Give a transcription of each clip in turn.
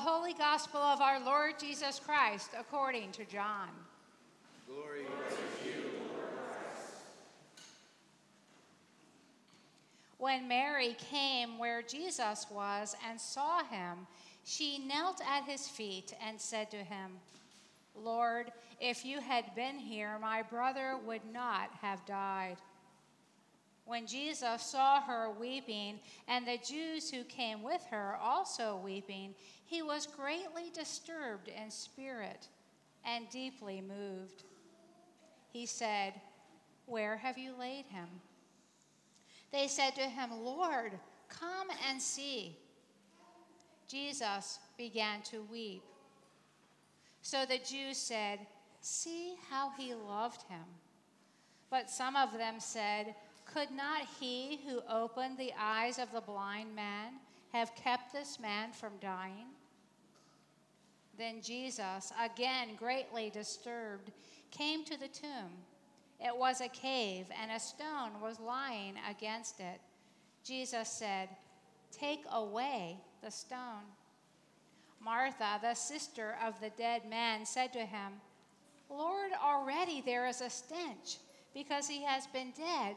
Holy Gospel of our Lord Jesus Christ according to John. Glory to you, Lord Christ. When Mary came where Jesus was and saw him, she knelt at his feet and said to him, Lord, if you had been here, my brother would not have died. When Jesus saw her weeping, and the Jews who came with her also weeping, he was greatly disturbed in spirit and deeply moved. He said, Where have you laid him? They said to him, Lord, come and see. Jesus began to weep. So the Jews said, See how he loved him. But some of them said, Could not he who opened the eyes of the blind man have kept this man from dying? Then Jesus, again greatly disturbed, came to the tomb. It was a cave, and a stone was lying against it. Jesus said, Take away the stone. Martha, the sister of the dead man, said to him, Lord, already there is a stench because he has been dead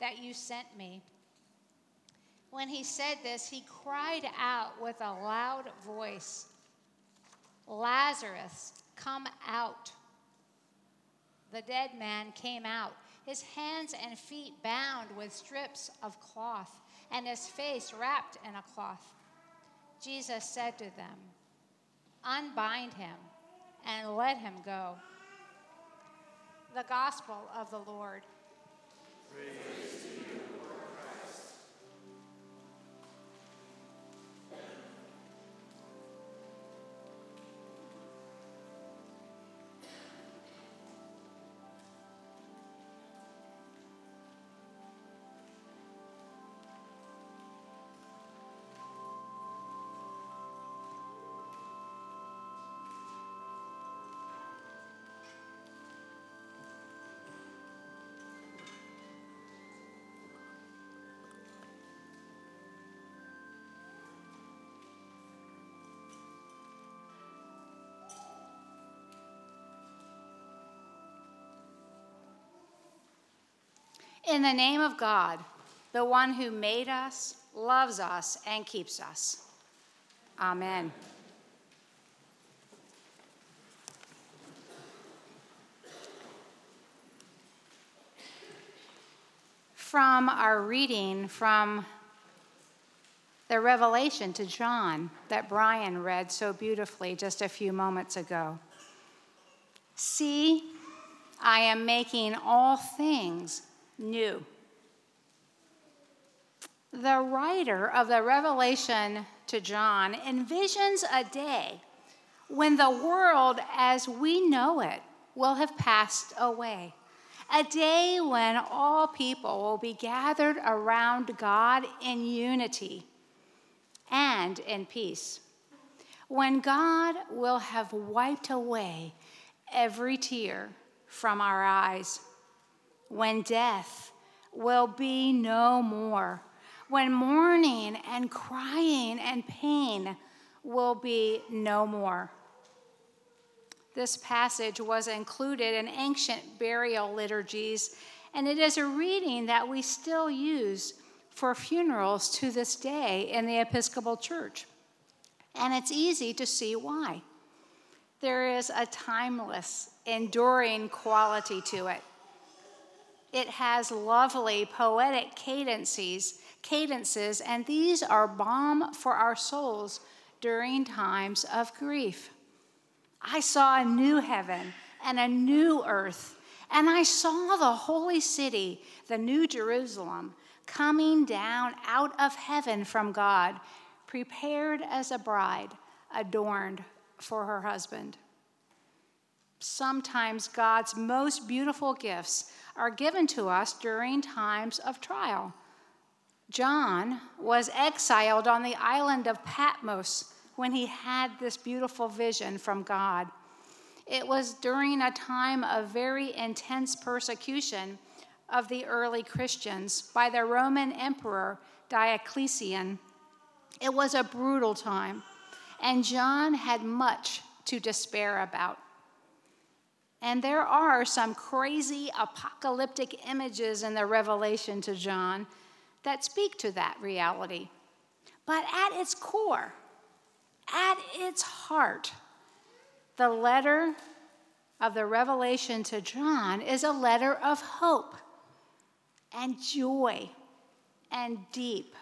that you sent me. When he said this, he cried out with a loud voice, Lazarus, come out. The dead man came out, his hands and feet bound with strips of cloth, and his face wrapped in a cloth. Jesus said to them, Unbind him and let him go. The Gospel of the Lord. Praise In the name of God, the one who made us, loves us, and keeps us. Amen. From our reading from the revelation to John that Brian read so beautifully just a few moments ago. See, I am making all things new. The writer of the Revelation to John envisions a day when the world as we know it will have passed away. A day when all people will be gathered around God in unity and in peace. When God will have wiped away every tear from our eyes when death will be no more, when mourning and crying and pain will be no more. This passage was included in ancient burial liturgies, and it is a reading that we still use for funerals to this day in the Episcopal Church. And it's easy to see why. There is a timeless, enduring quality to it. It has lovely poetic cadences, cadences, and these are balm for our souls during times of grief. I saw a new heaven and a new earth, and I saw the holy city, the new Jerusalem, coming down out of heaven from God, prepared as a bride, adorned for her husband. Sometimes God's most beautiful gifts are given to us during times of trial. John was exiled on the island of Patmos when he had this beautiful vision from God. It was during a time of very intense persecution of the early Christians by the Roman Emperor Diocletian. It was a brutal time, and John had much to despair about. And there are some crazy apocalyptic images in the revelation to John that speak to that reality. But at its core, at its heart, the letter of the revelation to John is a letter of hope and joy and deep,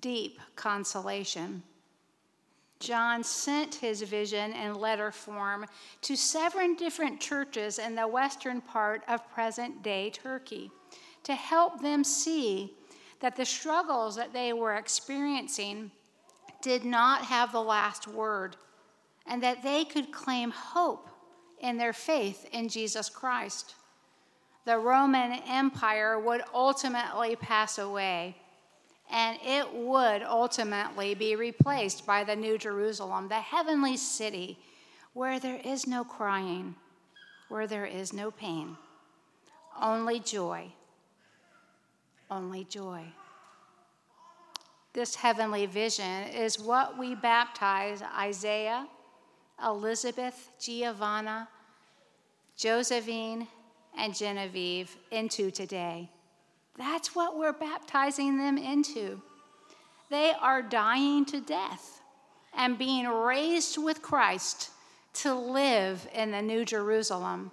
deep consolation. John sent his vision in letter form to seven different churches in the western part of present day Turkey to help them see that the struggles that they were experiencing did not have the last word and that they could claim hope in their faith in Jesus Christ. The Roman Empire would ultimately pass away, and it would ultimately be replaced by the New Jerusalem, the heavenly city, where there is no crying, where there is no pain, only joy, only joy. This heavenly vision is what we baptize Isaiah, Elizabeth, Giovanna, Josephine, and Genevieve into today. That's what we're baptizing them into. They are dying to death and being raised with Christ to live in the New Jerusalem.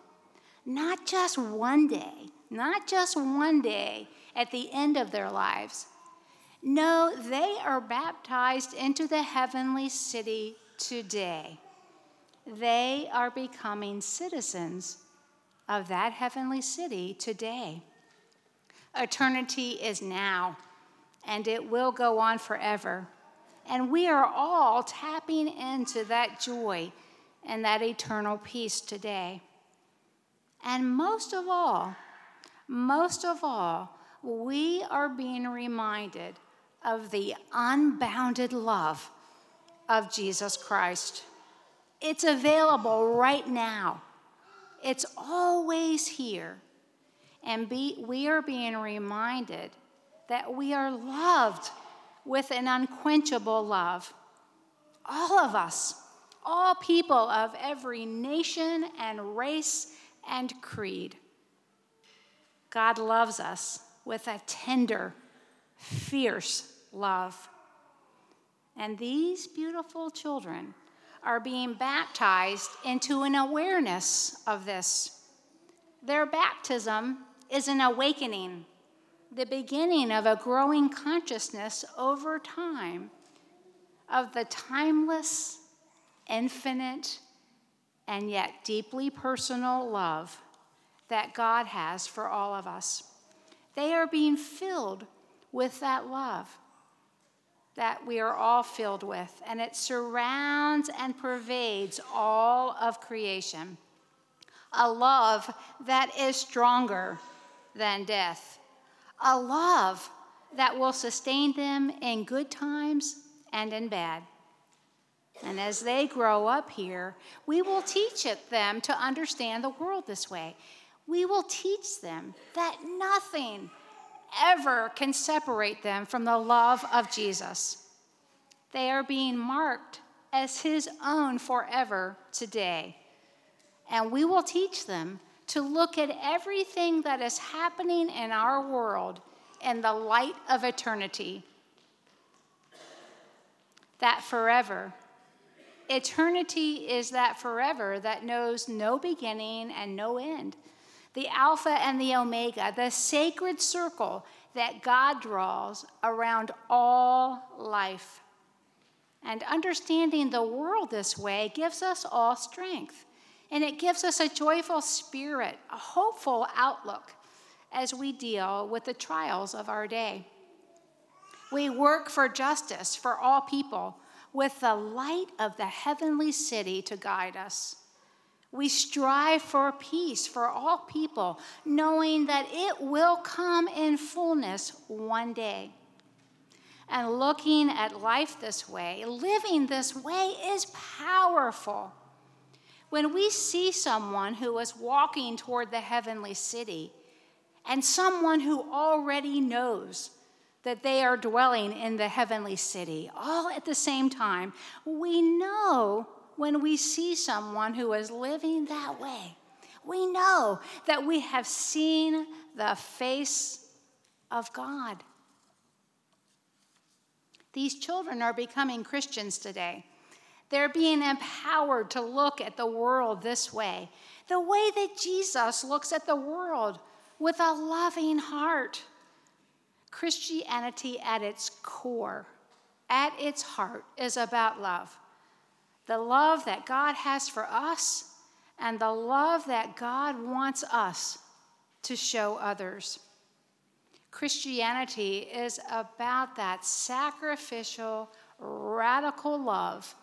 Not just one day, not just one day at the end of their lives no, they are baptized into the heavenly city today. They are becoming citizens of that heavenly city today. Eternity is now, and it will go on forever. And we are all tapping into that joy and that eternal peace today. And most of all, most of all, we are being reminded of the unbounded love of Jesus Christ. It's available right now, it's always here. And be, we are being reminded that we are loved with an unquenchable love. All of us, all people of every nation and race and creed. God loves us with a tender, fierce love. And these beautiful children are being baptized into an awareness of this. Their baptism is an awakening, the beginning of a growing consciousness over time of the timeless, infinite, and yet deeply personal love that God has for all of us. They are being filled with that love that we are all filled with, and it surrounds and pervades all of creation. A love that is stronger than death, a love that will sustain them in good times and in bad. And as they grow up here, we will teach it them to understand the world this way. We will teach them that nothing ever can separate them from the love of Jesus. They are being marked as His own forever today. And we will teach them to look at everything that is happening in our world in the light of eternity. That forever. Eternity is that forever that knows no beginning and no end the Alpha and the Omega, the sacred circle that God draws around all life. And understanding the world this way gives us all strength. And it gives us a joyful spirit, a hopeful outlook as we deal with the trials of our day. We work for justice for all people, with the light of the heavenly city to guide us. We strive for peace for all people, knowing that it will come in fullness one day. And looking at life this way, living this way is powerful. When we see someone who is walking toward the heavenly city and someone who already knows that they are dwelling in the heavenly city all at the same time, we know when we see someone who is living that way, we know that we have seen the face of God. These children are becoming Christians today. They're being empowered to look at the world this way, the way that Jesus looks at the world with a loving heart. Christianity at its core, at its heart, is about love. The love that God has for us and the love that God wants us to show others. Christianity is about that sacrificial, radical love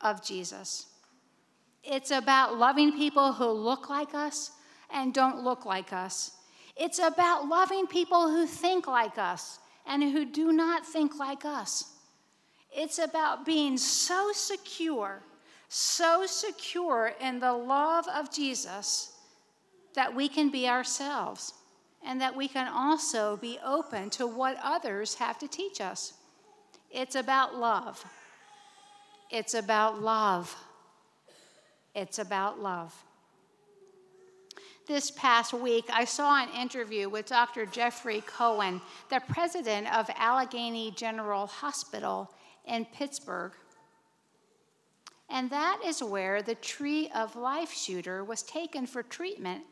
of Jesus. It's about loving people who look like us and don't look like us. It's about loving people who think like us and who do not think like us. It's about being so secure, so secure in the love of Jesus that we can be ourselves and that we can also be open to what others have to teach us. It's about love. It's about love. It's about love. This past week, I saw an interview with Dr. Jeffrey Cohen, the president of Allegheny General Hospital in Pittsburgh. And that is where the Tree of Life shooter was taken for treatment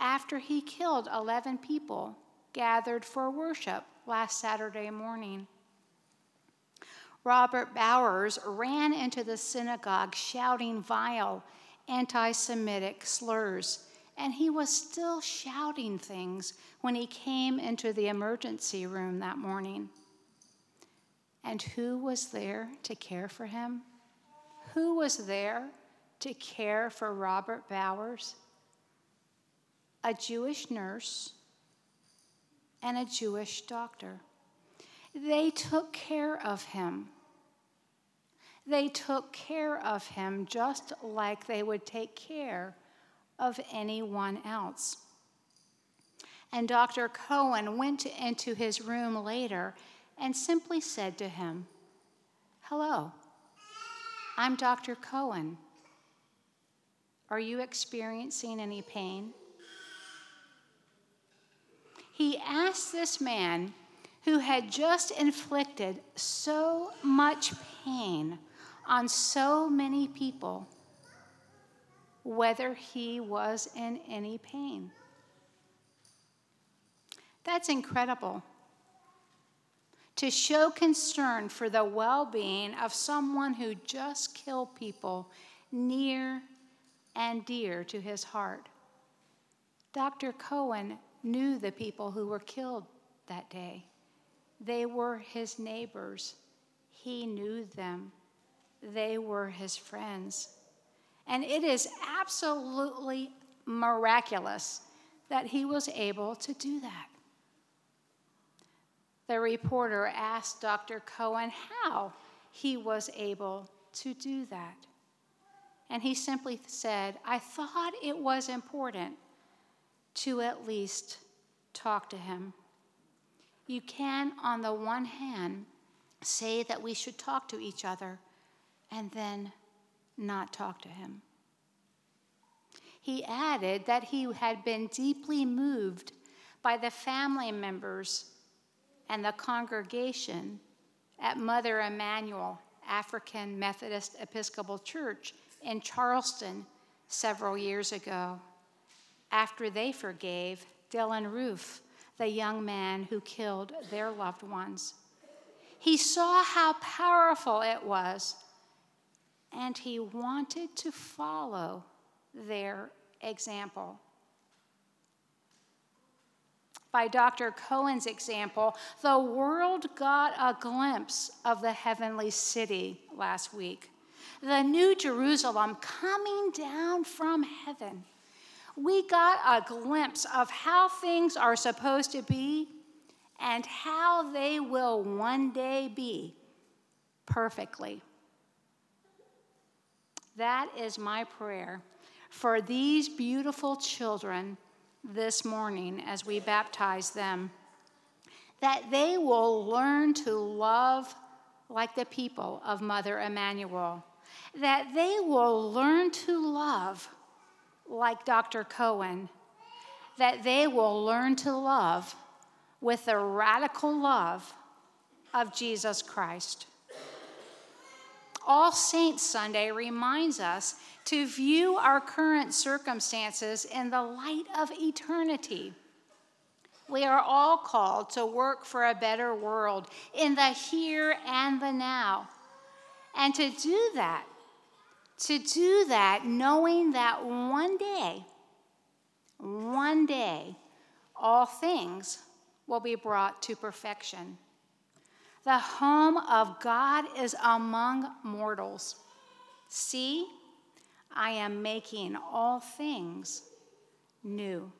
after he killed 11 people gathered for worship last Saturday morning. Robert Bowers ran into the synagogue shouting vile anti Semitic slurs, and he was still shouting things when he came into the emergency room that morning. And who was there to care for him? Who was there to care for Robert Bowers? A Jewish nurse and a Jewish doctor. They took care of him. They took care of him just like they would take care of anyone else. And Dr. Cohen went into his room later and simply said to him, Hello, I'm Dr. Cohen. Are you experiencing any pain? He asked this man who had just inflicted so much pain on so many people whether he was in any pain. That's incredible. To show concern for the well being of someone who just killed people near and dear to his heart. Dr. Cohen knew the people who were killed that day. They were his neighbors. He knew them. They were his friends. And it is absolutely miraculous that he was able to do that. The reporter asked Dr. Cohen how he was able to do that. And he simply said, I thought it was important to at least talk to him. You can, on the one hand, say that we should talk to each other and then not talk to him. He added that he had been deeply moved by the family members and the congregation at Mother Emanuel African Methodist Episcopal Church in Charleston several years ago after they forgave Dylann Roof, the young man who killed their loved ones. He saw how powerful it was and he wanted to follow their example. by Dr. Cohen's example, the world got a glimpse of the heavenly city last week. The new Jerusalem coming down from heaven. We got a glimpse of how things are supposed to be and how they will one day be perfectly. That is my prayer for these beautiful children this morning as we baptize them, that they will learn to love like the people of Mother Emanuel, that they will learn to love like Dr. Cohen, that they will learn to love with the radical love of Jesus Christ. All Saints Sunday reminds us to view our current circumstances in the light of eternity. We are all called to work for a better world in the here and the now. And to do that, to do that knowing that one day, one day, all things will be brought to perfection. The home of God is among mortals. See, I am making all things new.